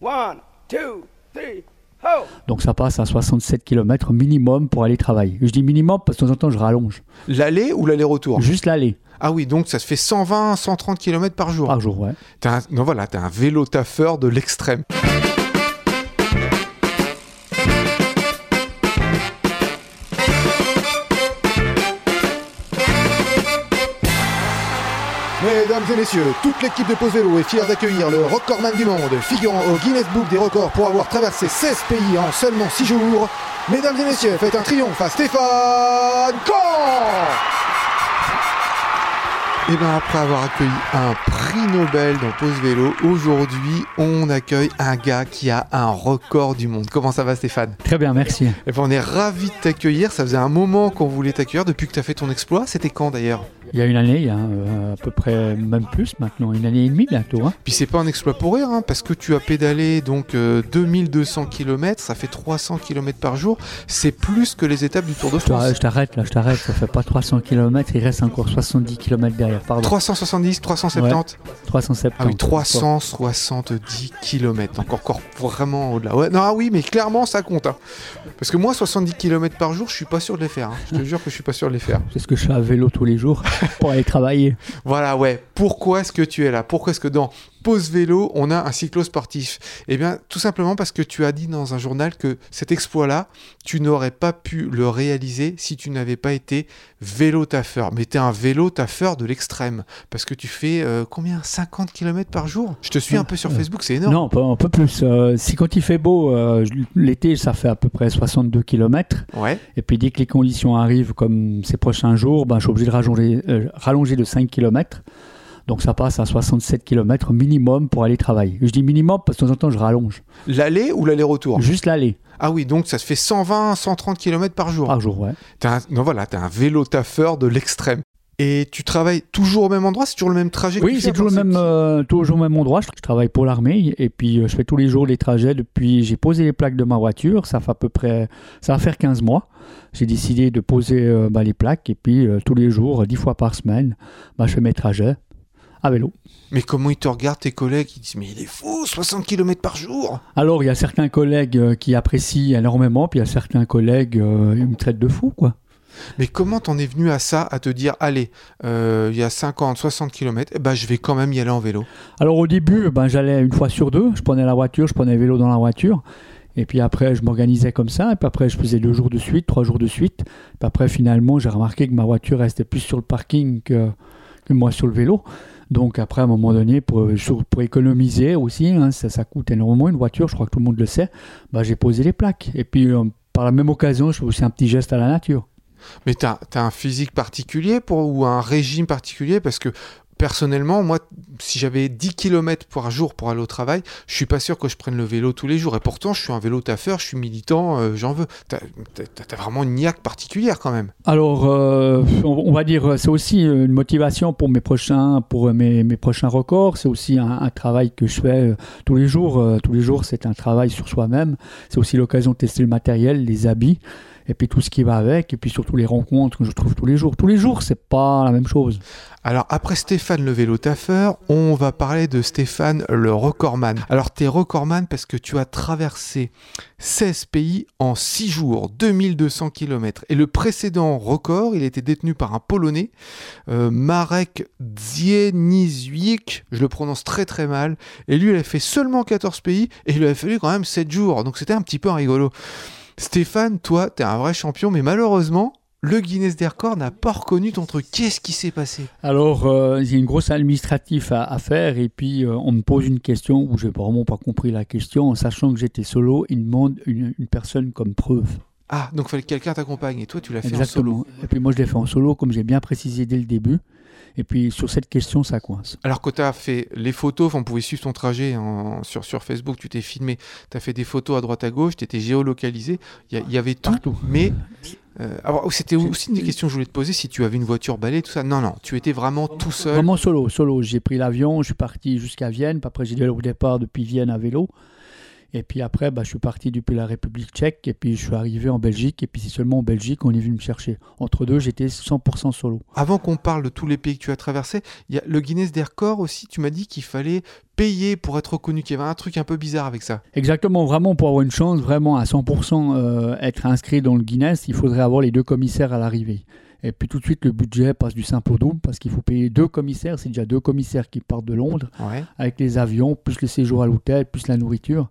One, two, three, ho! Donc ça passe à 67 km minimum pour aller travailler. Je dis minimum parce que de temps en temps je rallonge. L'aller ou l'aller-retour? Juste l'aller Ah oui, donc ça se fait 120, 130 km par jour. par jour, ouais. Un, non, voilà, t'es un vélo taffeur de l'extrême. Et messieurs, toute l'équipe de Pose Vélo est fière d'accueillir le recordman du monde, figurant au Guinness Book des records pour avoir traversé 16 pays en seulement 6 jours. Mesdames et messieurs, faites un triomphe à Stéphane Caen et bien après avoir accueilli un prix Nobel dans Pause Vélo, aujourd'hui on accueille un gars qui a un record du monde. Comment ça va Stéphane? Très bien, merci. Eh ben, on est ravis de t'accueillir, ça faisait un moment qu'on voulait t'accueillir depuis que tu as fait ton exploit. C'était quand d'ailleurs? Il y a une année, a euh, à peu près, même plus maintenant, une année et demie bientôt. Hein. Puis c'est pas un exploit pour rire, hein, parce que tu as pédalé donc euh, 2200 km, ça fait 300 km par jour, c'est plus que les étapes du Tour de Je t'arrête- France. je t'arrête là, je t'arrête, ça fait pas 300 km, il reste encore 70 km derrière, pardon. 370, 370 370. Ah oui, 370 km, encore, encore vraiment au-delà. Ouais, non, ah oui, mais clairement ça compte. hein. Parce que moi, 70 km par jour, je suis pas sûr de les faire. hein. Je te jure que je suis pas sûr de les faire. C'est ce que je fais à vélo tous les jours pour aller travailler. Voilà, ouais. Pourquoi est-ce que tu es là? Pourquoi est-ce que dans Pause Vélo, on a un cyclo-sportif Eh bien, tout simplement parce que tu as dit dans un journal que cet exploit-là, tu n'aurais pas pu le réaliser si tu n'avais pas été vélo-taffeur. Mais tu es un vélo-taffeur de l'extrême. Parce que tu fais euh, combien? 50 km par jour? Je te suis un peu sur Facebook, c'est énorme. Non, un peu plus. Euh, si quand il fait beau, euh, l'été, ça fait à peu près 62 km. Ouais. Et puis dès que les conditions arrivent, comme ces prochains jours, ben, je suis obligé de rallonger, rallonger de 5 km. Donc ça passe à 67 km minimum pour aller travailler. Je dis minimum parce que de temps en temps je rallonge. L'aller ou l'aller-retour? Juste l'aller Ah oui, donc ça se fait 120, 130 km par jour. par jour, ouais. T'es un, non, voilà, t'es un vélo taffeur de l'extrême. Et tu travailles toujours au même endroit? C'est toujours le même trajet que Oui, tu c'est fais toujours le même, euh, toujours le même endroit. Je, je travaille pour l'armée et puis euh, je fais tous les jours les trajets depuis. J'ai posé les plaques de ma voiture. Ça fait à peu près, ça va faire 15 mois. J'ai décidé de poser euh, bah, les plaques et puis tous les jours, euh, 10 fois par semaine, bah, je fais mes trajets à vélo. Mais comment ils te regardent, tes collègues? Ils disent Mais il est fou, 60 km par jour Alors il y a certains collègues euh, qui apprécient énormément, puis il y a certains collègues euh, ils me traitent de fou, quoi. Mais comment t'en es venu à ça, à te dire Allez, euh, il y a 50, 60 km, eh ben, je vais quand même y aller en vélo? Alors au début, ben, j'allais une fois sur deux, je prenais la voiture, je prenais le vélo dans la voiture. Et puis après, je m'organisais comme ça. Et puis après, je faisais deux jours de suite, trois jours de suite. Puis après, finalement, j'ai remarqué que ma voiture restait plus sur le parking que, que moi sur le vélo. Donc après, à un moment donné, pour, économiser aussi, hein, ça, ça coûte énormément une voiture, je crois que tout le monde le sait, ben, j'ai posé les plaques. Et puis euh, par la même occasion, je fais aussi un petit geste à la nature. Mais t'as as un physique particulier ou un régime particulier? Parce que personnellement, moi, si j'avais 10 km par jour pour aller au travail, je suis pas sûr que je prenne le vélo tous les jours. Et pourtant, je suis un vélo taffeur, je suis militant, euh, j'en veux. T'as as, vraiment une niaque particulière quand même. Alors, euh, on, va dire, c'est aussi une motivation pour mes prochains, pour mes, mes prochains records. C'est aussi un, travail que je fais euh, tous les jours. Tous les jours, c'est un travail sur soi-même. C'est aussi l'occasion de tester le matériel, les habits, et puis tout ce qui va avec, et puis surtout les rencontres que je trouve tous les jours. Tous les jours, c'est pas la même chose. Alors après Stéphane le vélo taffeur, on va parler de Stéphane le recordman. Alors t'es recordman parce que tu as traversé 16 pays en 6 jours, 2200 km. Et le précédent record, il était détenu par un Polonais, euh, Marek Dzieniziuk, je le prononce très très mal, et lui il a fait seulement 14 pays, et il lui a fallu quand même 7 jours, donc c'était un petit peu rigolo. Stéphane, toi, t'es un vrai champion, mais malheureusement, le Guinness des records n'a pas reconnu ton truc. Qu'est-ce qui s'est passé? Alors, euh, a une grosse administrative à, à faire, et puis euh, on me pose une question où j'ai vraiment pas compris la question, en sachant que j'étais solo, il demande une, une personne comme preuve. Ah, donc fallait que quelqu'un t'accompagne et toi tu l'as fait en solo. Et puis moi, je l'ai fait en solo, comme j'ai bien précisé dès le début. Et puis sur cette question, ça coince. Alors que tu as fait les photos, enfin, on pouvait suivre ton trajet en- sur, sur Facebook, tu t'es filmé, tu as fait des photos à droite à gauche, tu étais géolocalisé, il y, avait tout. Partout. Mais euh, alors, c'était aussi une des questions que je voulais te poser, si tu avais une voiture balai, tout ça. Non, non, tu étais vraiment tout seul. Vraiment solo, solo. J'ai pris l'avion, je suis parti jusqu'à Vienne. Puis après, j'ai dû au départ depuis Vienne à vélo. Et puis après, bah, je suis parti depuis la République tchèque et puis je suis arrivé en Belgique. Et puis c'est seulement en Belgique qu'on est venu me chercher. Entre deux, j'étais 100% solo. Avant qu'on parle de tous les pays que tu as traversés, il y a le Guinness des records aussi. Tu m'as dit qu'il fallait payer pour être reconnu, qu'il y avait un truc un peu bizarre avec ça. Exactement, vraiment pour avoir une chance, vraiment à 100% euh, être inscrit dans le Guinness, il faudrait avoir les deux commissaires à l'arrivée. Et puis tout de suite, le budget passe du simple au double parce qu'il faut payer deux commissaires. C'est déjà deux commissaires qui partent de Londres Ouais. avec les avions, plus le séjour à l'hôtel, plus la nourriture.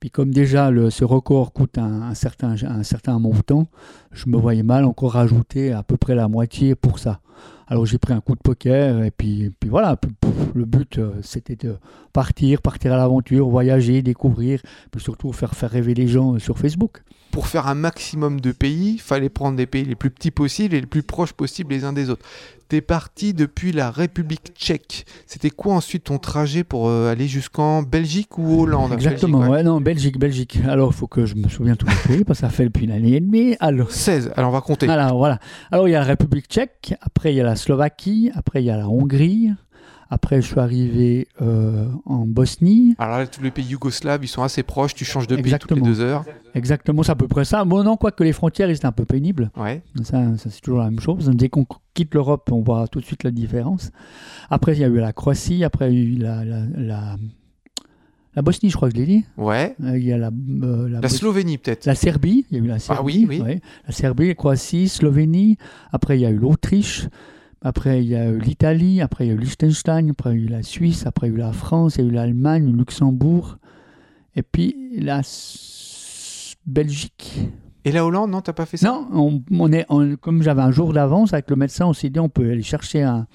Puis comme déjà le, ce record coûte un, un certain, un certain montant, je me voyais mal encore rajouter à peu près la moitié pour ça. Alors j'ai pris un coup de poker et puis, puis voilà, puis, pouf, le but euh, c'était de partir, partir à l'aventure, voyager, découvrir, puis surtout faire, faire rêver les gens euh, sur Facebook. Pour faire un maximum de pays, il fallait prendre des pays les plus petits possibles et les plus proches possibles les uns des autres. T'es parti depuis la République tchèque. C'était quoi ensuite ton trajet pour euh, aller jusqu'en Belgique ou Hollande? Exactement, Belgique, ouais. ouais. non, Belgique, Belgique. Alors il faut que je me souvienne tous les pays parce que ça fait depuis une année et demie. Alors 16, alors on va compter. Alors voilà. Alors il y a la République tchèque, après il y a la Slovaquie, après il y a la Hongrie, après je suis arrivé euh, en Bosnie. Alors là, tous les pays yougoslaves, ils sont assez proches, tu changes de pays Exactement. toutes les deux heures. Exactement, c'est à peu près ça. Bon, non, quoique les frontières, ils étaient un peu pénibles. Ouais. Ça, ça, c'est toujours la même chose. Dès qu'on quitte l'Europe, on voit tout de suite la différence. Après, il y a eu la Croatie, après il y a eu la, la, la, la Bosnie, je crois que je l'ai dit. Ouais. Euh, Il y a la, euh, la Slovénie peut-être. La Serbie, il y a eu la Serbie. Ah oui, oui. ouais. La Serbie, la Croatie, Slovénie. Après, il y a eu l'Autriche. Après, il y a eu l'Italie. Après, il y a eu Liechtenstein. Après, il y a eu la Suisse. Après, il y a eu la France. Il y a eu l'Allemagne, le Luxembourg. Et puis, la Belgique. Et la Hollande, non, t'as pas fait ça? Non, on, on est, on- comme j'avais un jour d'avance avec le médecin, on s'est dit on peut aller chercher un,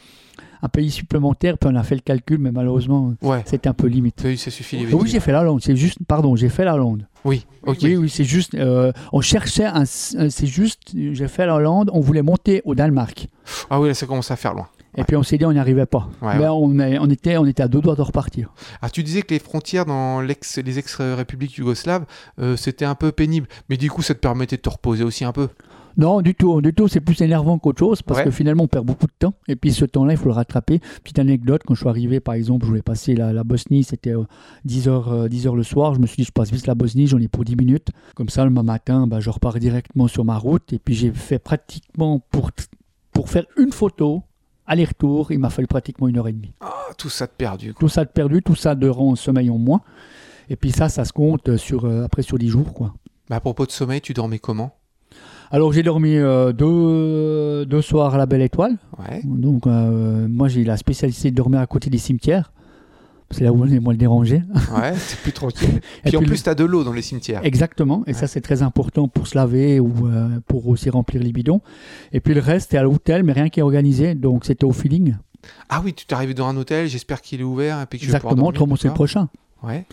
un pays supplémentaire. Puis on a fait le calcul, mais malheureusement, Ouais. c'était un peu limite. Oui, ça suffit. Oui, j'ai fait la Hollande. C'est juste, pardon, j'ai fait la Hollande. Oui, ok. Oui, oui, c'est juste. euh, on cherchait un. C'est juste. J'ai fait la Hollande. On voulait monter au Danemark. Ah oui, là, ça commence à faire loin. Et Ouais. puis on s'est dit on n'y arrivait pas. Ouais, Mais ouais. On, est- on était, on était à deux doigts de repartir. Ah, tu disais que les frontières dans les ex-républiques yougoslaves, euh, c'était un peu pénible. Mais du coup, ça te permettait de te reposer aussi un peu. Non, du tout, du tout. C'est plus énervant qu'autre chose parce Ouais. que finalement on perd beaucoup de temps. Et puis ce temps-là, il faut le rattraper. Petite anecdote quand je suis arrivé, par exemple, je voulais passer la, la Bosnie. C'était 10h 10 heures le soir. Je me suis dit je passe vite la Bosnie. J'en ai pour 10 minutes. Comme ça, le matin, bah, je repars directement sur ma route. Et puis j'ai fait pratiquement pour pour faire une photo aller-retour, il m'a fallu pratiquement une heure et demie. Ah, tout ça de perdu. quoi. Tout ça de perdu, tout ça de rang sommeil en moins. Et puis ça, ça se compte sur, euh, après sur 10 jours. quoi. Mais à propos de sommeil, tu dormais comment? Alors j'ai dormi euh, deux, deux soirs à la Belle Étoile. Ouais. Donc euh, moi j'ai la spécialité de dormir à côté des cimetières. C'est là où on est moins le déranger. Ouais, c'est plus tranquille. Et Puis en puis plus, t'as de l'eau dans les cimetières. Exactement, et ça c'est très important pour se laver ou euh, pour aussi remplir les bidons. Et puis le reste, c'est à l'hôtel, mais rien qui est organisé, donc c'était au feeling. Ah oui, tu t'es arrivé dans un hôtel, j'espère qu'il est ouvert et puis que je vais Exactement, dormir, autrement c'est le prochain. Ouais,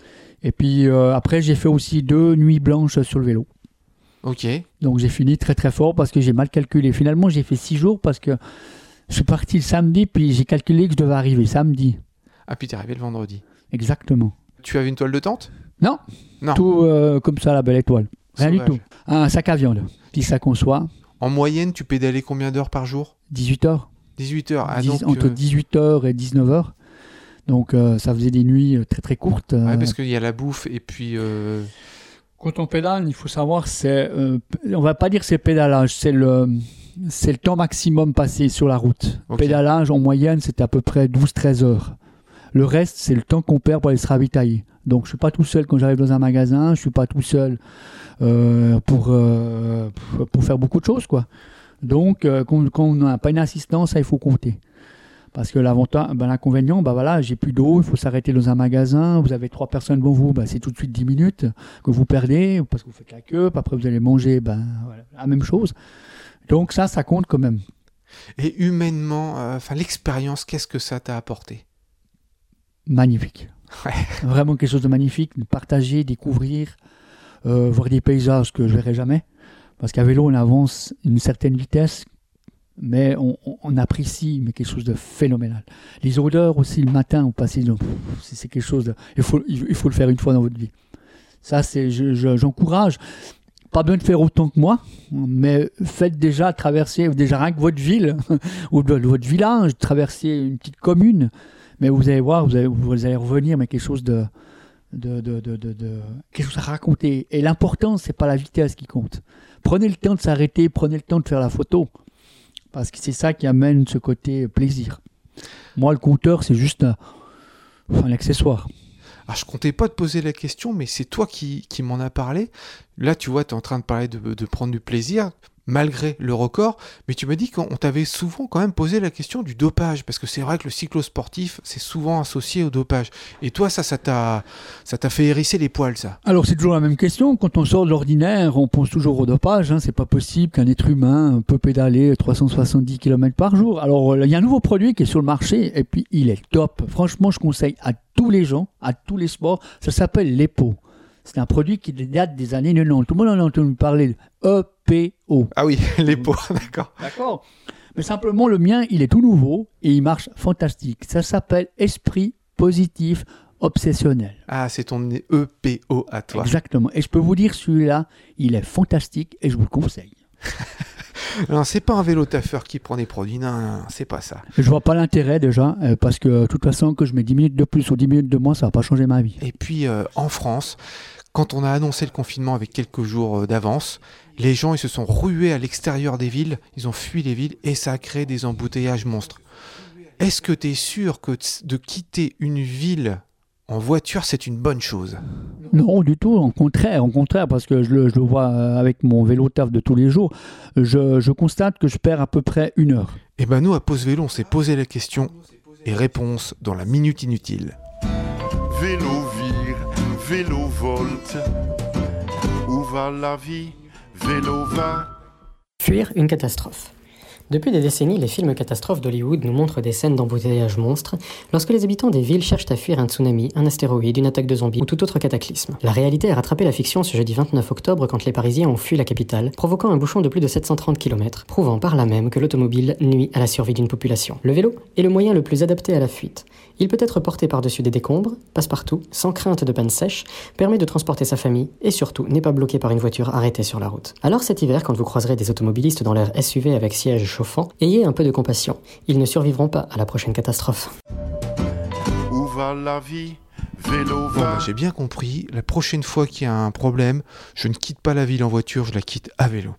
Et puis euh, après j'ai fait aussi deux nuits blanches sur le vélo. Ok. Donc j'ai fini très très fort parce que j'ai mal calculé. Finalement j'ai fait six jours parce que je suis parti le samedi, puis j'ai calculé que je devais arriver samedi. Ah, puis t'es arrivé le vendredi. Exactement. Tu avais une toile de tente? Non, Non. tout euh, comme ça, la belle étoile. Rien du tout. Un sac à viande, petit sac en soie, En moyenne, tu pédalais combien d'heures par jour? 18 heures. 18 heures. Ah, 10 donc, entre euh, 18h et 19h. Donc euh, ça faisait des nuits très très courtes. ouais, parce qu'il y a la bouffe et puis. Quand on pédale, il faut savoir, c'est, euh, on va pas dire c'est pédalage, c'est le, c'est le temps maximum passé sur la route. Pédalage en moyenne, c'est à peu près 12-13 heures. Le reste, c'est le temps qu'on perd pour aller se ravitailler. Donc je suis pas tout seul quand j'arrive dans un magasin, je suis pas tout seul euh, pour, euh, pour faire beaucoup de choses quoi. Donc euh, quand, quand on n'a pas une assistance, ça il faut compter. Parce que l'avantage, ben, l'inconvénient, ben voilà, j'ai plus d'eau, il faut s'arrêter dans un magasin, vous avez trois personnes devant vous, ben, c'est tout de suite 10 minutes que vous perdez parce que vous faites la queue, puis après vous allez manger, ben voilà, la même chose. Donc ça, ça compte quand même. Et humainement, euh, enfin l'expérience, qu'est-ce que ça t'a apporté? Magnifique. Ouais. Vraiment quelque chose de magnifique, de partager, découvrir, euh, voir des paysages que je verrai jamais. Parce qu'à vélo, on avance une certaine vitesse, mais on, apprécie mais quelque chose de phénoménal. Les odeurs aussi le matin, donc, pff, c'est quelque chose il faut, le faire une fois dans votre vie. Ça, c'est, je- je- j'encourage. Pas besoin de faire autant que moi, mais faites déjà traverser, déjà rien que votre ville ou votre village, traverser une petite commune. Mais vous allez voir, vous allez, revenir, mais quelque chose de- de- quelque chose à raconter. Et l'important, c'est pas la vitesse qui compte. Prenez le temps de s'arrêter, prenez le temps de faire la photo. Parce que c'est ça qui amène ce côté plaisir. Moi, le compteur, c'est juste un, un accessoire. Alors, je comptais pas te poser la question, mais c'est toi qui, m'en as parlé. Là, tu vois, tu es en train de parler de prendre du plaisir, malgré le record, mais tu m'as dit qu'on t'avait souvent quand même posé la question du dopage, parce que c'est vrai que le cyclo-sportif, c'est souvent associé au dopage. Et toi, ça, ça t'a, ça t'a fait hérisser les poils, ça? Alors c'est toujours la même question. Quand on sort de l'ordinaire, on pense toujours au dopage. Hein. C'est pas possible qu'un être humain peut pédaler 370 km par jour. Alors euh, il y a un nouveau produit qui est sur le marché et puis il est top. Franchement, je conseille à tous les gens, à tous les sports. Ça s'appelle l'EPO. C'est un produit qui date des années 90. Tout le monde en a entendu parler. EPO. Ah oui, les pots, d'accord. D'accord. Mais simplement, le mien, il est tout nouveau et il marche fantastique. Ça s'appelle Esprit positif obsessionnel. Ah, c'est ton EPO à toi. Exactement. Et je peux vous dire, celui-là, il est fantastique et je vous le conseille. Non, c'est pas un vélo taffeur qui prend des produits, non, non, non, c'est pas ça. Je vois pas l'intérêt déjà, euh, parce que de toute façon, que je mets 10 minutes de plus ou 10 minutes de moins, ça va pas changer ma vie. Et puis euh, en France, quand on a annoncé le confinement avec quelques jours euh, d'avance, les gens ils se sont rués à l'extérieur des villes, ils ont fui les villes et ça a créé des embouteillages monstres. Est-ce que tu es sûr que de quitter une ville en voiture, c'est une bonne chose? Non, du tout, au contraire, au contraire, parce que je le, je le vois euh, avec mon vélo taf de tous les jours, je, je constate que je perds à peu près une heure. Eh ben nous, à Pause Vélo, on s'est posé la question et réponse dans la Minute Inutile. Vélo vélo. Où va la vie? Vélo va. Fuir une catastrophe. Depuis des décennies, les films catastrophes d'Hollywood nous montrent des scènes d'embouteillage monstres lorsque les habitants des villes cherchent à fuir un tsunami, un astéroïde, une attaque de zombies ou tout autre cataclysme. La réalité a rattrapé la fiction ce jeudi 29 octobre quand les Parisiens ont fui la capitale, provoquant un bouchon de plus de 730 km, prouvant par là même que l'automobile nuit à la survie d'une population. Le vélo est le moyen le plus adapté à la fuite. Il peut être porté par-dessus des décombres, passe partout, sans crainte de panne sèche, permet de transporter sa famille et surtout n'est pas bloqué par une voiture arrêtée sur la route. Alors cet hiver, quand vous croiserez des automobilistes dans leur SUV avec siège chauffant, ayez un peu de compassion. Ils ne survivront pas à la prochaine catastrophe. Où va la vie? Vélo Bon, va. bah, j'ai bien compris, la prochaine fois qu'il y a un problème, je ne quitte pas la ville en voiture, je la quitte à vélo.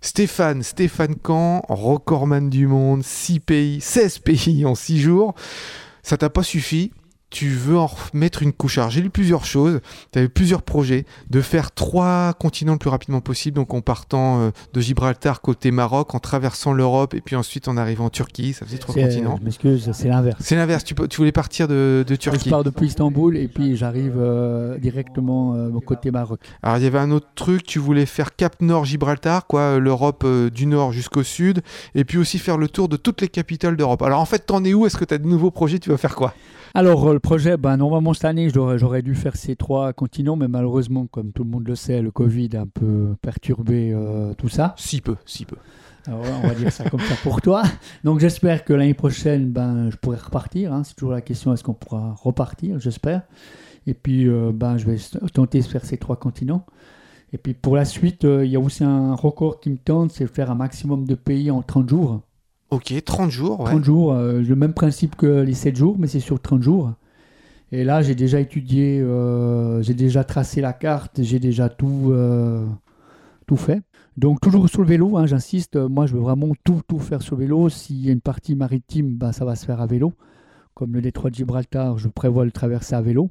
Stéphane, Stéphane Camp, recordman du monde, 6 pays, 16 pays en 6 jours. Ça t'a pas suffi tu veux en remettre une couche. Alors, j'ai lu plusieurs choses, tu avais plusieurs projets, de faire trois continents le plus rapidement possible, donc en partant euh, de Gibraltar côté Maroc, en traversant l'Europe, et puis ensuite en arrivant en Turquie, ça faisait trois C'est- continents. Je m'excuse, c'est l'inverse. C'est l'inverse, tu, voulais partir de, de Je Turquie. pars depuis Istanbul et puis j'arrive euh, directement euh, côté Maroc. Alors il y avait un autre truc, tu voulais faire Cap Nord Gibraltar, quoi, euh, l'Europe euh, du Nord jusqu'au Sud, et puis aussi faire le tour de toutes les capitales d'Europe. Alors en fait, t'en es où? Est-ce que tu as de nouveaux projets? Tu vas faire quoi? Alors, euh, le projet, ben, normalement, cette année, j'aurais, j'aurais dû faire ces trois continents, mais malheureusement, comme tout le monde le sait, le Covid a un peu perturbé euh, tout ça. Si peu, si peu. Alors, on va dire ça comme ça pour toi. Donc, j'espère que l'année prochaine, ben, je pourrai repartir. hein. C'est toujours la question, est-ce qu'on pourra repartir J'espère. Et puis, euh, ben, je vais tenter de faire ces trois continents. Et puis, pour la suite, euh, il y a aussi un record qui me tente, c'est de faire un maximum de pays en 30 jours. Ok, 30 jours, ouais. 30 jours, euh, le même principe que les 7 jours, mais c'est sur 30 jours. Et là, j'ai déjà étudié, euh, j'ai déjà tracé la carte, j'ai déjà tout, euh, fait. Donc, toujours sur le vélo, hein, j'insiste, moi, je veux vraiment tout, tout faire sur le vélo. S'il y a une partie maritime, ben, ça va se faire à vélo. Comme le détroit de Gibraltar, je prévois le traverser à vélo.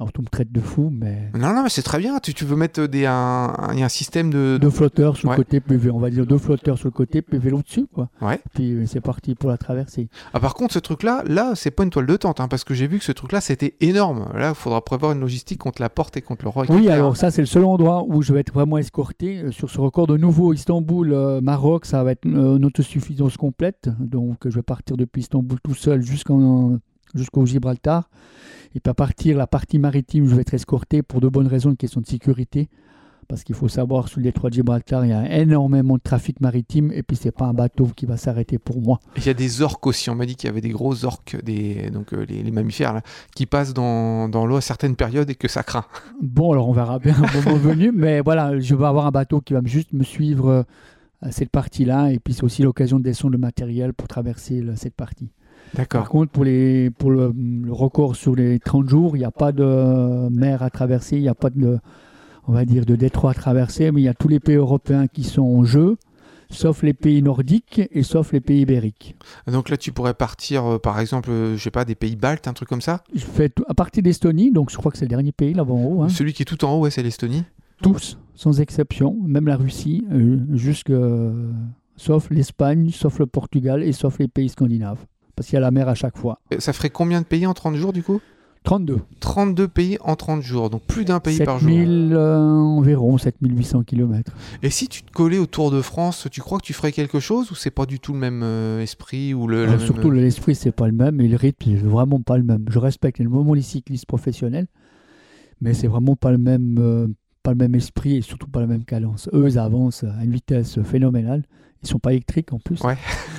Alors, tout me traite de fou, mais Non, non, mais c'est très bien. Tu, tu veux mettre des, un, système de. deux flotteurs sur Ouais. le côté, puis on va dire deux flotteurs sur le côté, puis vélo dessus, quoi. Ouais. Puis euh, c'est parti pour la traversée. Ah, par contre, ce truc-là, là, c'est pas une toile de tente, hein, parce que j'ai vu que ce truc-là, c'était énorme. Là, il faudra prévoir une logistique contre la porte et contre le roi. Oui, alors ça, c'est le seul endroit où je vais être vraiment escorté. Euh, Sur ce record de nouveau, Istanbul, euh, Maroc, ça va être euh, une autosuffisance complète. Donc, je vais partir depuis Istanbul tout seul jusqu'en- jusqu'au Gibraltar. Et puis à partir, la partie maritime, je vais être escorté pour de bonnes raisons, une question de sécurité. Parce qu'il faut savoir, sur le détroit de Gibraltar, il y a énormément de trafic maritime. Et puis, c'est pas un bateau qui va s'arrêter pour moi. Il y a des orques aussi. On m'a dit qu'il y avait des gros orques, des, donc euh, les, les mammifères, là, qui passent dans, dans l'eau à certaines périodes et que ça craint. Bon, alors on verra bien au moment venu, mais voilà, je vais avoir un bateau qui va me- juste me suivre euh, à cette partie-là, et puis c'est aussi l'occasion de descendre le matériel pour traverser cette partie. Par contre, pour, les, pour le, le record sur les 30 jours, il n'y a pas de mer à traverser, il n'y a pas de, on va dire, de détroit à traverser, mais il y a tous les pays européens qui sont en jeu, sauf les pays nordiques et sauf les pays ibériques. Donc là, tu pourrais partir, euh, par exemple, euh, je sais pas, des pays baltes, un truc comme ça? Je fais à partir d'Estonie, donc je crois que c'est le dernier pays là-bas en haut, hein. Celui qui est tout en haut, ouais, c'est l'Estonie. tous, sans exception, même la Russie, euh, jusque, sauf l'Espagne, sauf le Portugal et sauf les pays scandinaves, parce qu'il y a la mer à chaque fois. Euh, Ça ferait combien de pays en 30 jours, du coup? 32. 32 pays en 30 jours, donc plus d'un pays par jour. 7000 euh, environ, 7800 km. Et si tu te collais au Tour de France, tu crois que tu ferais quelque chose ou c'est pas du tout le même euh, esprit ou le, la même- Euh, Surtout l'esprit, c'est pas le même et le rythme, c'est vraiment pas le même. Je respecte énormément les cyclistes professionnels, mais c'est vraiment pas le même, euh, pas le même esprit et surtout pas la même cadence. Eux, ils avancent à une vitesse phénoménale. Ils sont pas électriques en plus. Ouais.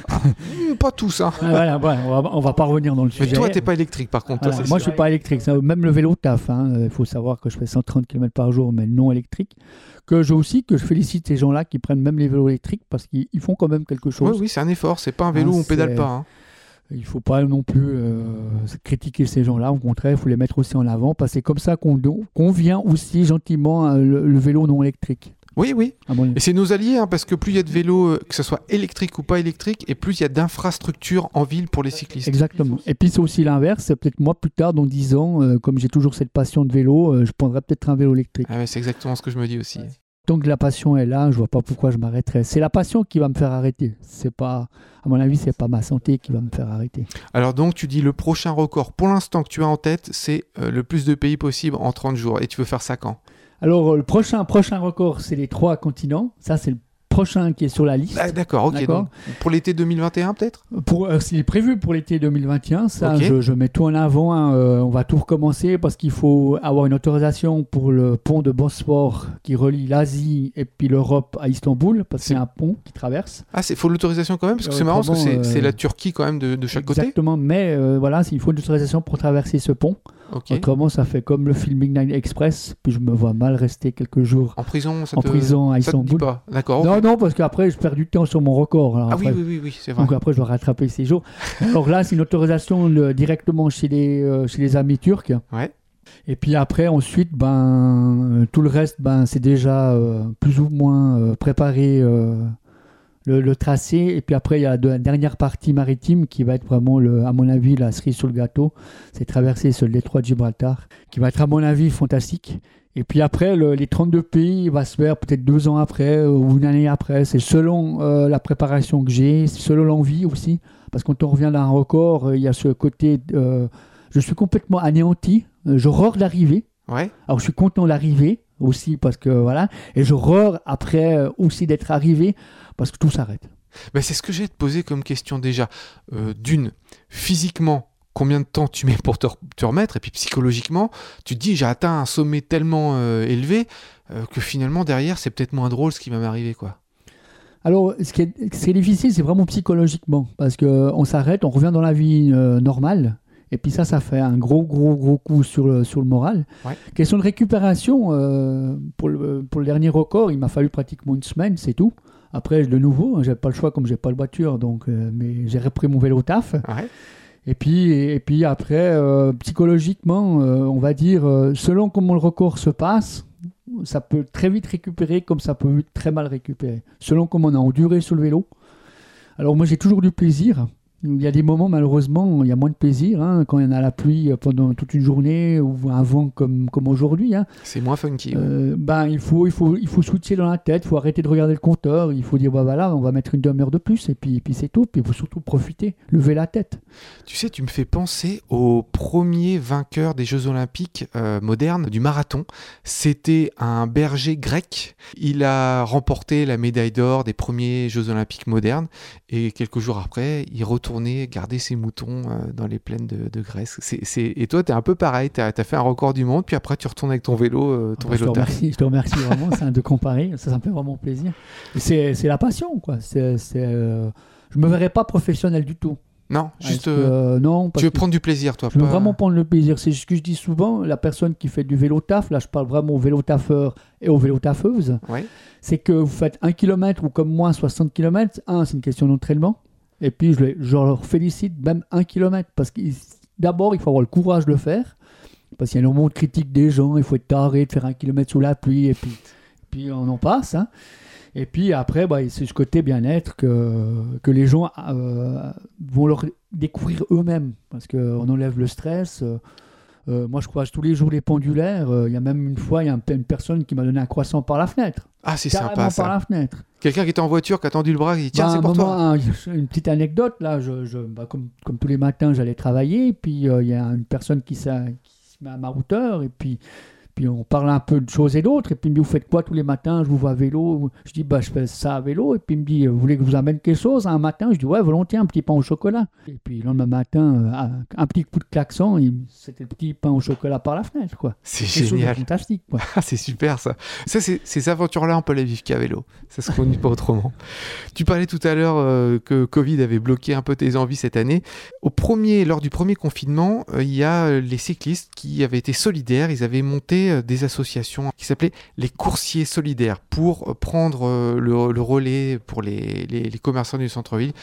Hmm, Pas tous, hein. Ah, voilà, voilà, on, va, on va pas revenir dans le Mais sujet. toi, t'es pas électrique par contre. Voilà, moi, je suis pas électrique. Même le vélo taf. hein. Il faut savoir que je fais 130 km par jour, mais non électrique. Que je aussi que je félicite ces gens-là qui prennent même les vélos électriques parce qu'ils ils font quand même quelque Ouais, chose. oui, c'est un effort. C'est pas un vélo Ah, où on pédale pas. hein. Il faut pas non plus euh, critiquer ces gens-là. Au contraire, il faut les mettre aussi en avant parce que c'est comme ça qu'on qu'on vient aussi gentiment euh, le, le vélo non électrique. Oui, oui. avis. Et c'est nos alliés, hein, parce que plus il y a de vélos, euh, que ce soit électrique ou pas électrique, et plus il y a d'infrastructures en ville pour les cyclistes. Exactement. Et puis c'est aussi l'inverse. C'est peut-être moi plus tard, dans 10 ans, euh, comme j'ai toujours cette passion de vélo, euh, je prendrai peut-être un vélo électrique. Ah ouais, c'est exactement ce que je me dis aussi. Tant que la passion est là, je vois pas pourquoi je m'arrêterais. C'est la passion qui va me faire arrêter. C'est pas, à mon avis, c'est pas ma santé qui va me faire arrêter. Alors donc, tu dis le prochain record, pour l'instant que tu as en tête, c'est euh, le plus de pays possible en 30 jours. Et tu veux faire ça quand? Alors euh, le prochain, prochain record, c'est les trois continents. Ça, c'est le prochain qui est sur la liste. Ah, D'accord, ok. D'accord. donc, pour l'été 2021 peut-être? Pour, euh, c'est prévu pour l'été 2021. Ça, je, je mets tout en avant. hein. Euh, on va tout recommencer parce qu'il faut avoir une autorisation pour le pont de Bosphore qui relie l'Asie et puis l'Europe à Istanbul parce que C'est- un pont qui traverse. Ah, il faut l'autorisation quand même, parce que Euh, c'est marrant, parce que c'est euh, la Turquie quand même de, de chaque côté. Exactement. Mais euh, voilà, il faut une autorisation pour traverser ce pont. Ok. Autrement, ça fait comme le film Midnight Express. Puis je me vois mal rester quelques jours En prison, ça en te, prison à Istanbul. pas D'accord. Non, non, parce qu'après, je perds du temps sur mon record. Alors Ah oui, après, oui, oui, oui, c'est vrai. Donc après, je dois rattraper ces jours. Alors là, c'est une autorisation le- directement chez les, euh, chez les amis turcs. Ouais. Et puis après, ensuite, ben, euh, tout le reste, ben, c'est déjà euh, plus ou moins euh, préparé le, tracé. Et puis après, il y a la dernière partie maritime qui va être vraiment, le, à mon avis, la cerise sur le gâteau. C'est traverser ce détroit de Gibraltar, qui va être, à mon avis, fantastique. Et puis après, le- les 32 pays, il va se faire peut-être deux ans après euh, ou une année après. C'est selon euh, la préparation que j'ai, selon l'envie aussi. Parce que quand on revient d'un record, euh, il y a ce côté. je suis complètement anéanti. Je rore d'arriver. Ouais. Alors je suis content d'arriver aussi parce que voilà. Et je après euh, aussi d'être arrivé parce que tout s'arrête. Ben, c'est ce que j'ai te poser comme question déjà. Euh, D'une, physiquement, combien de temps tu mets pour te, re- te remettre? Et puis psychologiquement, tu te dis, j'ai atteint un sommet tellement euh, élevé euh, que finalement, derrière, c'est peut-être moins drôle ce qui va m'arriver, quoi. Alors, ce qui est, ce qui est difficile, c'est vraiment psychologiquement, parce que on s'arrête, on revient dans la vie normale, et puis ça, ça fait un gros, gros, gros coup sur le, sur le moral. Ouais. Question de récupération, euh, pour, le, pour le dernier record, il m'a fallu pratiquement une semaine, c'est tout. Après, de nouveau, j'ai pas le choix comme j'ai pas de voiture, donc, euh, mais j'ai repris mon vélo taf. Ouais. Et puis, et, puis après, euh, psychologiquement, on va dire, selon comment le record se passe, ça peut très vite récupérer comme ça peut très mal récupérer, selon comment on a enduré sur le vélo. Alors moi j'ai toujours du plaisir. Il y a des moments malheureusement il y a moins de plaisir hein, quand il y en a la pluie pendant toute une journée ou un vent comme, comme aujourd'hui. hein. C'est moins funky. ouais. Euh, ben, il faut, il faut, il faut switcher dans la tête, il faut arrêter de regarder le compteur, il faut dire bah, voilà on va mettre une demi-heure de plus et puis, et puis c'est tout. Puis il faut surtout profiter, lever la tête. Tu sais, tu me fais penser au premier vainqueur des Jeux Olympiques euh, modernes du marathon. C'était un berger grec. Il a remporté la médaille d'or des premiers Jeux Olympiques modernes. Et quelques jours après, il garder ses moutons euh, dans les plaines de, de Grèce. Et toi, tu es un peu pareil. Tu as, fait un record du monde, puis après, tu retournes avec ton vélo. euh, ton Ah bah, je, te remercie, je te remercie vraiment c'est un de comparer, ça, ça me fait vraiment plaisir. C'est la passion, quoi. C'est, euh, je me verrais pas professionnel du tout. Non, juste. Que, euh, non, tu veux prendre du plaisir, toi. je veux vraiment prendre le plaisir. C'est ce que je dis souvent, la personne qui fait du vélo taf, là je parle vraiment au vélo taffeur et aux vélo taffeuses, Ouais. c'est que vous faites un kilomètre ou comme moi 60 km, un, c'est une question d'entraînement. Et puis je, leur félicite même un kilomètre parce que d'abord il faut avoir le courage de le faire parce qu'il y a énormément de critiques des gens, il faut être taré de faire un kilomètre sous la pluie et puis, on en passe. hein. Et puis après, bah, c'est ce côté bien-être que, que les gens euh, vont leur découvrir eux-mêmes parce qu'on enlève le stress. euh, euh, moi, je croise tous les jours les pendulaires. euh, Il y a même une fois, il y a un- une personne qui m'a donné un croissant par la fenêtre. Ah, c'est sympa par ça. la fenêtre. Quelqu'un qui était en voiture, qui a tendu le bras, qui dit Tiens, Bah, c'est un pour moment, toi. un- une petite anecdote, là, je, je- bah, comme, comme tous les matins, j'allais travailler, puis euh, il y a une personne qui, qui se met à ma hauteur, et puis, puis on parle un peu de choses et d'autres, et puis il me dit, vous faites quoi tous les matins? Je vous vois à vélo. Je dis, bah, je fais ça à vélo, et puis il me dit, vous voulez que je vous amène quelque chose un matin? Je dis, ouais, volontiers, un petit pain au chocolat. Et puis le lendemain matin, euh, un, petit coup de klaxon, c'était le petit pain au chocolat par la fenêtre, quoi. C'est génial. fantastique, quoi. Ah, c'est super ça. Ça, c'est ces aventures-là, on peut les vivre qu'à vélo. Ça se conduit pas autrement. Tu parlais tout à l'heure euh, que Covid avait bloqué un peu tes envies cette année. Au premier, lors du premier confinement, euh, il y a les cyclistes qui avaient été solidaires. Ils avaient monté euh, des associations qui s'appelaient les coursiers solidaires pour euh, prendre euh, le, relais pour les, commerçants du centre-ville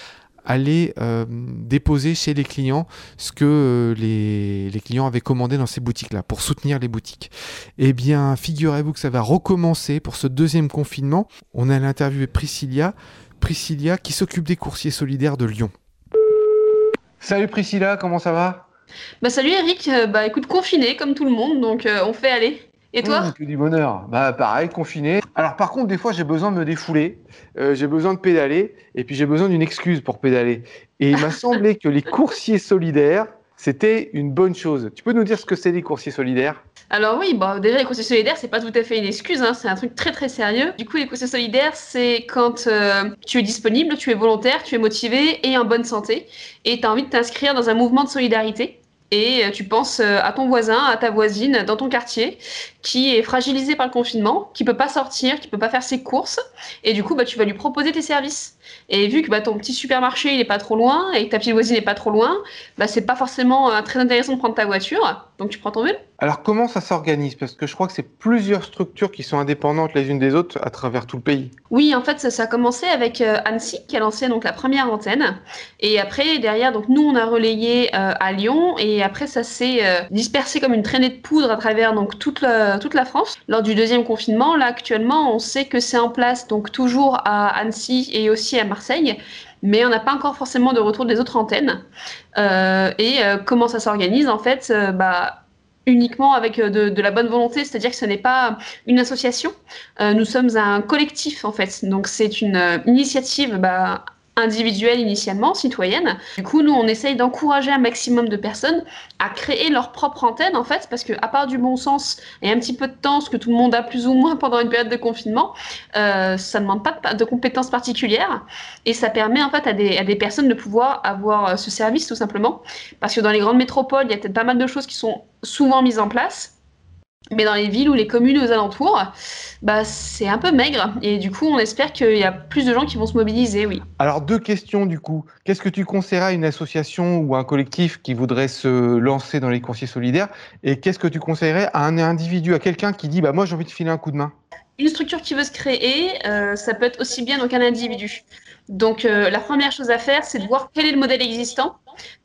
aller déposer chez les clients ce que les, clients avaient commandé dans ces boutiques-là pour soutenir les boutiques. Eh bien, figurez-vous que ça va recommencer pour ce deuxième confinement. On a l'interviewé Priscilla, Priscilla qui s'occupe des coursiers solidaires de Lyon. Salut Priscilla, comment ça va? Bah salut Eric, Euh, bah écoute confiné comme tout le monde donc euh, on fait aller. Et toi Mmh, que du bonheur. Bah pareil, confiné. Alors par contre, des fois, j'ai besoin de me défouler, euh, j'ai besoin de pédaler, et puis j'ai besoin d'une excuse pour pédaler. Et il m'a semblé que les coursiers solidaires, c'était une bonne chose. Tu peux nous dire ce que c'est les coursiers solidaires? Alors oui, bah déjà les coursiers solidaires c'est pas tout à fait une excuse, hein, c'est un truc très très sérieux. Du coup les coursiers solidaires c'est quand euh, tu es disponible, tu es volontaire, tu es motivé et en bonne santé et tu as envie de t'inscrire dans un mouvement de solidarité. Et euh, tu penses euh, à ton voisin, à ta voisine dans ton quartier, qui est fragilisé par le confinement, qui peut pas sortir, qui peut pas faire ses courses, et du coup bah tu vas lui proposer tes services. Et vu que bah, ton petit supermarché il est pas trop loin et que ta petite voisine est pas trop loin, bah c'est pas forcément euh, très intéressant de prendre ta voiture, donc tu prends ton vélo. Alors comment ça s'organise? Parce que je crois que c'est plusieurs structures qui sont indépendantes les unes des autres à travers tout le pays. Oui, en fait, ça, ça a commencé avec euh, Annecy, qui a lancé donc la première antenne. Et après, derrière, donc nous, on a relayé euh, à Lyon. Et après, ça s'est euh, dispersé comme une traînée de poudre à travers donc toute la, toute la France. Lors du deuxième confinement, là, actuellement, on sait que c'est en place donc toujours à Annecy et aussi à Marseille. Mais on n'a pas encore forcément de retour des autres antennes. Euh, et euh, comment ça s'organise En fait, bah, uniquement avec de, de la bonne volonté, c'est-à-dire que ce n'est pas une association. Nous sommes un collectif en fait, donc c'est une initiative bah, individuelle initialement, citoyenne. Du coup, nous, on essaye d'encourager un maximum de personnes à créer leur propre antenne en fait, parce que à part du bon sens et un petit peu de temps, ce que tout le monde a plus ou moins pendant une période de confinement, euh, ça ne demande pas de, de compétences particulières et ça permet en fait à des, à des personnes de pouvoir avoir euh, ce service tout simplement, parce que dans les grandes métropoles, il y a peut-être pas mal de choses qui sont souvent mises en place. Mais dans les villes ou les communes aux alentours, bah, c'est un peu maigre. Et du coup, on espère qu'il y a plus de gens qui vont se mobiliser, oui. Alors deux questions du coup. Qu'est-ce que tu conseillerais à une association ou à un collectif qui voudrait se lancer dans les coursiers solidaires? Et qu'est-ce que tu conseillerais à un individu, à quelqu'un qui dit bah moi j'ai envie de filer un coup de main? Une structure qui veut se créer, euh, ça peut être aussi bien donc un individu. Donc euh, la première chose à faire, c'est de voir quel est le modèle existant.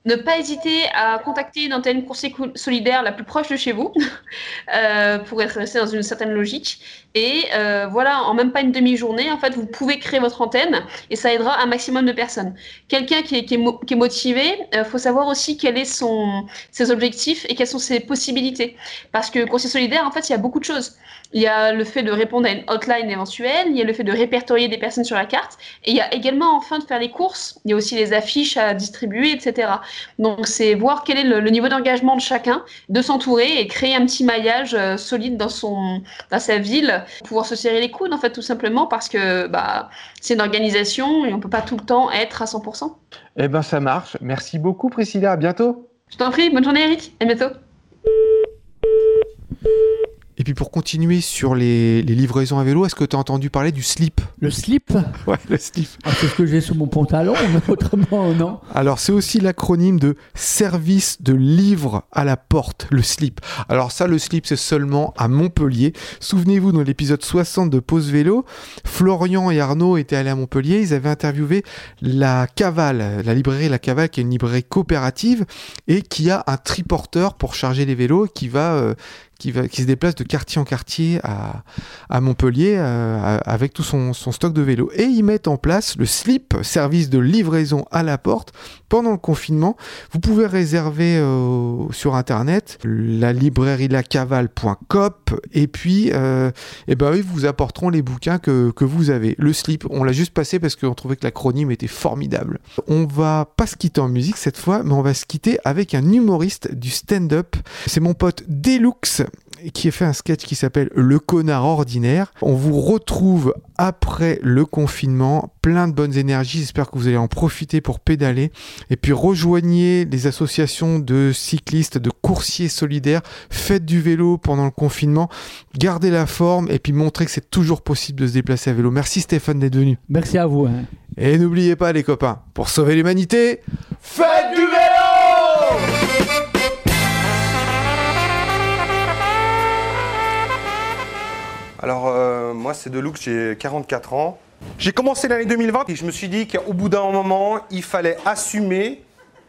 Ne pas hésiter à contacter une antenne coursier cou- solidaire la plus proche de chez vous euh, pour être resté dans une certaine logique. Et euh, voilà, en même pas une demi-journée, en fait, vous pouvez créer votre antenne et ça aidera un maximum de personnes. Quelqu'un qui est, motivé, il faut savoir aussi quels sont ses objectifs et quelles sont ses possibilités. Parce que coursier solidaire, en fait, il y a beaucoup de choses. Il y a le fait de répondre à une hotline éventuelle, il y a le fait de répertorier des personnes sur la carte, et il y a également enfin de faire les courses. Il y a aussi les affiches à distribuer, etc. Donc c'est voir quel est le, le niveau d'engagement de chacun, de s'entourer et créer un petit maillage euh, solide dans son, dans sa ville, pour pouvoir se serrer les coudes en fait tout simplement parce que bah c'est une organisation et on peut pas tout le temps être à 100%. Eh ben ça marche. Merci beaucoup Priscilla, à bientôt. Je t'en prie, bonne journée Eric, à bientôt. Et puis pour continuer sur les, les livraisons à vélo, est-ce que tu as entendu parler du slip? Le slip, Ouais, le slip. ah, c'est ce que j'ai sous mon pantalon, mais autrement, non. Alors c'est aussi l'acronyme de service de livre à la porte, le slip. Alors ça, le slip, c'est seulement à Montpellier. Souvenez-vous, dans l'épisode 60 de Pause Vélo, Florian et Arnaud étaient allés à Montpellier, ils avaient interviewé la Cavale, la librairie La Cavale, qui est une librairie coopérative et qui a un triporteur pour charger les vélos qui va... euh, qui, se déplace de quartier en quartier à, à Montpellier euh, avec tout son, son stock de vélos. Et ils mettent en place le slip, service de livraison à la porte, pendant le confinement. Vous pouvez réserver euh, sur internet la librairie lacavale.com et puis euh, ben, eux vous apporteront les bouquins que, que vous avez. Le slip, on l'a juste passé parce qu'on trouvait que l'acronyme était formidable. On va pas se quitter en musique cette fois, mais on va se quitter avec un humoriste du stand-up. C'est mon pote Deluxe qui a fait un sketch qui s'appelle Le connard ordinaire. On vous retrouve après le confinement, plein de bonnes énergies. J'espère que vous allez en profiter pour pédaler. Et puis rejoignez les associations de cyclistes, de coursiers solidaires. Faites du vélo pendant le confinement. Gardez la forme et puis montrez que c'est toujours possible de se déplacer à vélo. Merci Stéphane d'être venu. Merci à vous. hein. Et n'oubliez pas les copains, pour sauver l'humanité, faites du vélo Alors, euh, moi, c'est Deluxe, j'ai 44 ans. J'ai commencé l'année 2020 et je me suis dit qu'au bout d'un moment, il fallait assumer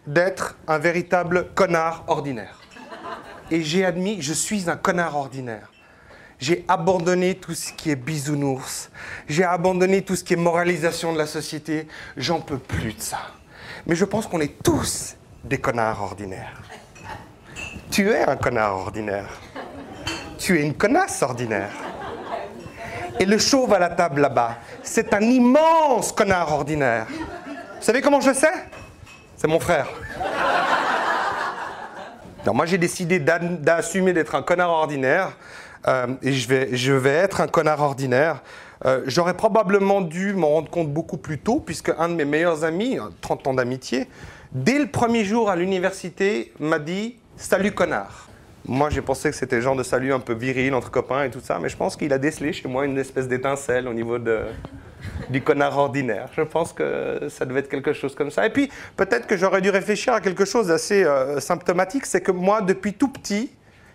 d'être un véritable connard ordinaire. Et j'ai admis, je suis un connard ordinaire. J'ai abandonné tout ce qui est bisounours. J'ai abandonné tout ce qui est moralisation de la société. J'en peux plus de ça. Mais je pense qu'on est tous des connards ordinaires. Tu es un connard ordinaire. Tu es une connasse ordinaire. Et le chauve à la table là-bas, c'est un immense connard ordinaire. Vous savez comment je sais? C'est mon frère. Non, moi j'ai décidé d'assumer d'être un connard ordinaire. euh, et je vais, être un connard ordinaire. Euh, J'aurais probablement dû m'en rendre compte beaucoup plus tôt, puisque un de mes meilleurs amis, 30 ans d'amitié, dès le premier jour à l'université, m'a dit Salut connard. Moi, j'ai pensé que c'était le genre de salut un peu viril entre copains et tout ça, mais je pense qu'il a décelé chez moi une espèce d'étincelle au niveau de, du connard ordinaire. Je pense que ça devait être quelque chose comme ça. Et puis, peut-être que j'aurais dû réfléchir à quelque chose d'assez euh, symptomatique, c'est que moi, depuis tout petit,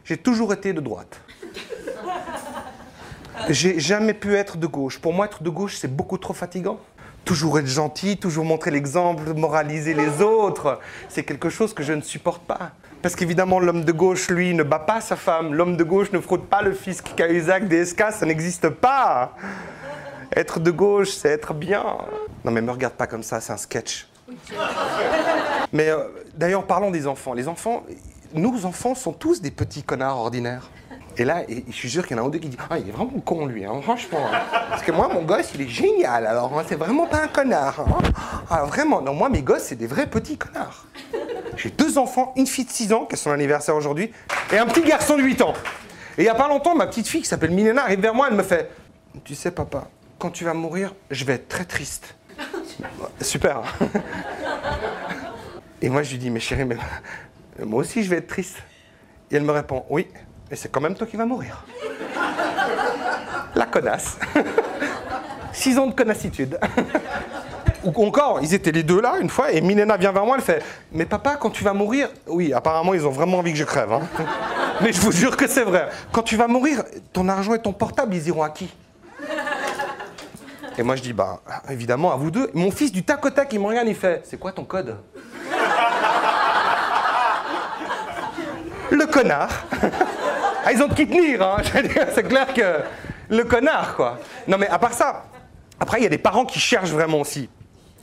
j'ai toujours été de droite. J'ai jamais pu être de gauche. Pour moi, être de gauche, c'est beaucoup trop fatigant. Toujours être gentil, toujours montrer l'exemple, moraliser les autres, c'est quelque chose que je ne supporte pas. Parce qu'évidemment, l'homme de gauche, lui, ne bat pas sa femme. L'homme de gauche ne fraude pas le fisc Cahuzac DSK, ça n'existe pas. Être de gauche, c'est être bien. Non mais me regarde pas comme ça, c'est un sketch. Mais euh, d'ailleurs, parlons des enfants. Les enfants, nos enfants sont tous des petits connards ordinaires. Et là, je suis sûr qu'il y en a un ou deux qui disent Ah, il est vraiment con, lui, hein, franchement. hein. Parce que moi, mon gosse, il est génial. Alors, hein, c'est vraiment pas un connard. hein. Ah, vraiment. Non, moi, mes gosses, c'est des vrais petits connards. J'ai deux enfants, une fille de 6 ans, qui a son anniversaire aujourd'hui, et un petit garçon de 8 ans. Et il y a pas longtemps, ma petite fille, qui s'appelle Milena, arrive vers moi, elle me fait Tu sais, papa, quand tu vas mourir, je vais être très triste. Super. Et moi, je lui dis, mais chérie, mais moi aussi, je vais être triste. Et elle me répond, oui, mais c'est quand même toi qui vas mourir. La connasse. Six ans de connassitude. Ou encore, ils étaient les deux là, une fois, et Milena vient vers moi, elle fait, mais papa, quand tu vas mourir, oui, apparemment, ils ont vraiment envie que je crève. hein. Mais je vous jure que c'est vrai. Quand tu vas mourir, ton argent et ton portable, ils iront à qui? Et moi, je dis, bah, évidemment, à vous deux. Mon fils, du tac au tac, il me regarde, il fait, c'est quoi ton code? Le connard. Ah, ils ont de qui tenir, hein. C'est clair que le connard, quoi. Non, mais à part ça, après, il y a des parents qui cherchent vraiment aussi.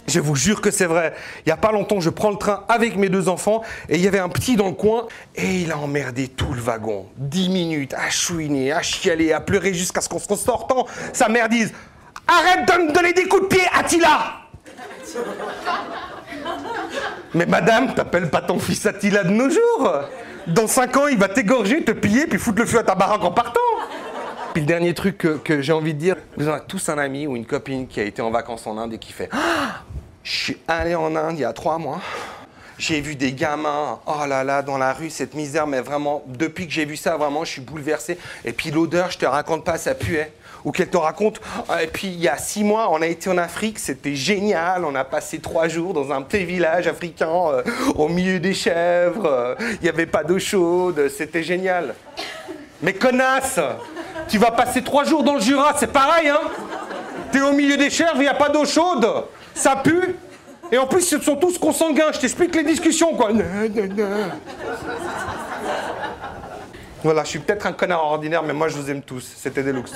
Je vous jure que c'est vrai. Il n'y a pas longtemps, je prends le train avec mes deux enfants et il y avait un petit dans le coin et il a emmerdé tout le wagon. Dix minutes à chouiner, à chialer, à pleurer jusqu'à ce qu'on se sortant. Sa mère dise Arrête de me donner des coups de pied, Attila Mais madame, t'appelles pas ton fils Attila de nos jours Dans cinq ans, il va t'égorger, te piller, puis foutre le feu à ta baraque en partant Puis le dernier truc que, j'ai envie de dire, vous avez tous un ami ou une copine qui a été en vacances en Inde et qui fait Ah, Je suis allé en Inde il y a trois mois. J'ai vu des gamins, oh là là, dans la rue, cette misère, mais vraiment, depuis que j'ai vu ça, vraiment, je suis bouleversé. Et puis l'odeur, je te raconte pas, ça puait. Ou qu'elle te raconte, et puis il y a six mois, on a été en Afrique, c'était génial, on a passé trois jours dans un petit village africain, euh, au milieu des chèvres, euh, il n'y avait pas d'eau chaude, c'était génial. Mais connasse, tu vas passer trois jours dans le Jura, c'est pareil, hein T'es au milieu des chèvres, il n'y a pas d'eau chaude, ça pue. Et en plus, ils sont tous consanguins. Je t'explique les discussions, quoi. Voilà, je suis peut-être un connard ordinaire, mais moi, je vous aime tous. C'était Deluxe.